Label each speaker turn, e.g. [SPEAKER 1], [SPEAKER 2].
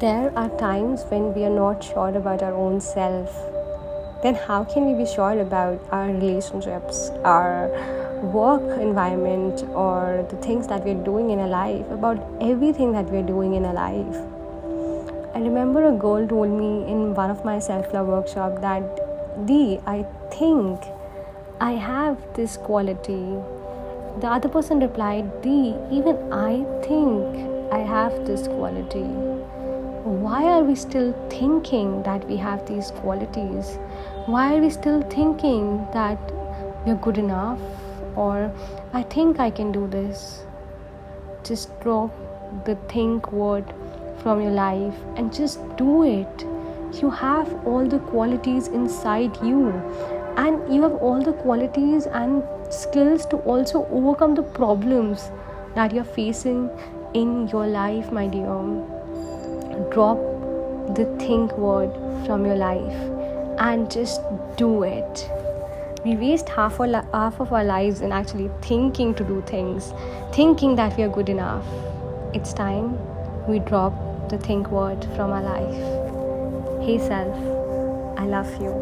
[SPEAKER 1] there are times when we are not sure about our own self, then how can we be sure about our relationships, our work environment, or the things that we're doing in our life, about everything that we're doing in our life? I remember a girl told me in one of my self love workshop that, Dee, I think I have this quality. The other person replied, Dee, even I think I have this quality why are we still thinking that we have these qualities? Why are we still thinking that we're good enough or I think I can do this? Just drop the think word from your life and just do it. You have all the qualities inside you, and you have all the qualities and skills to also overcome the problems that you're facing in your life, my dear drop the think word from your life and just do it. We waste half, half of our lives in actually thinking to do things thinking that we are good enough. It's time we drop the think word from our life. Hey self i love you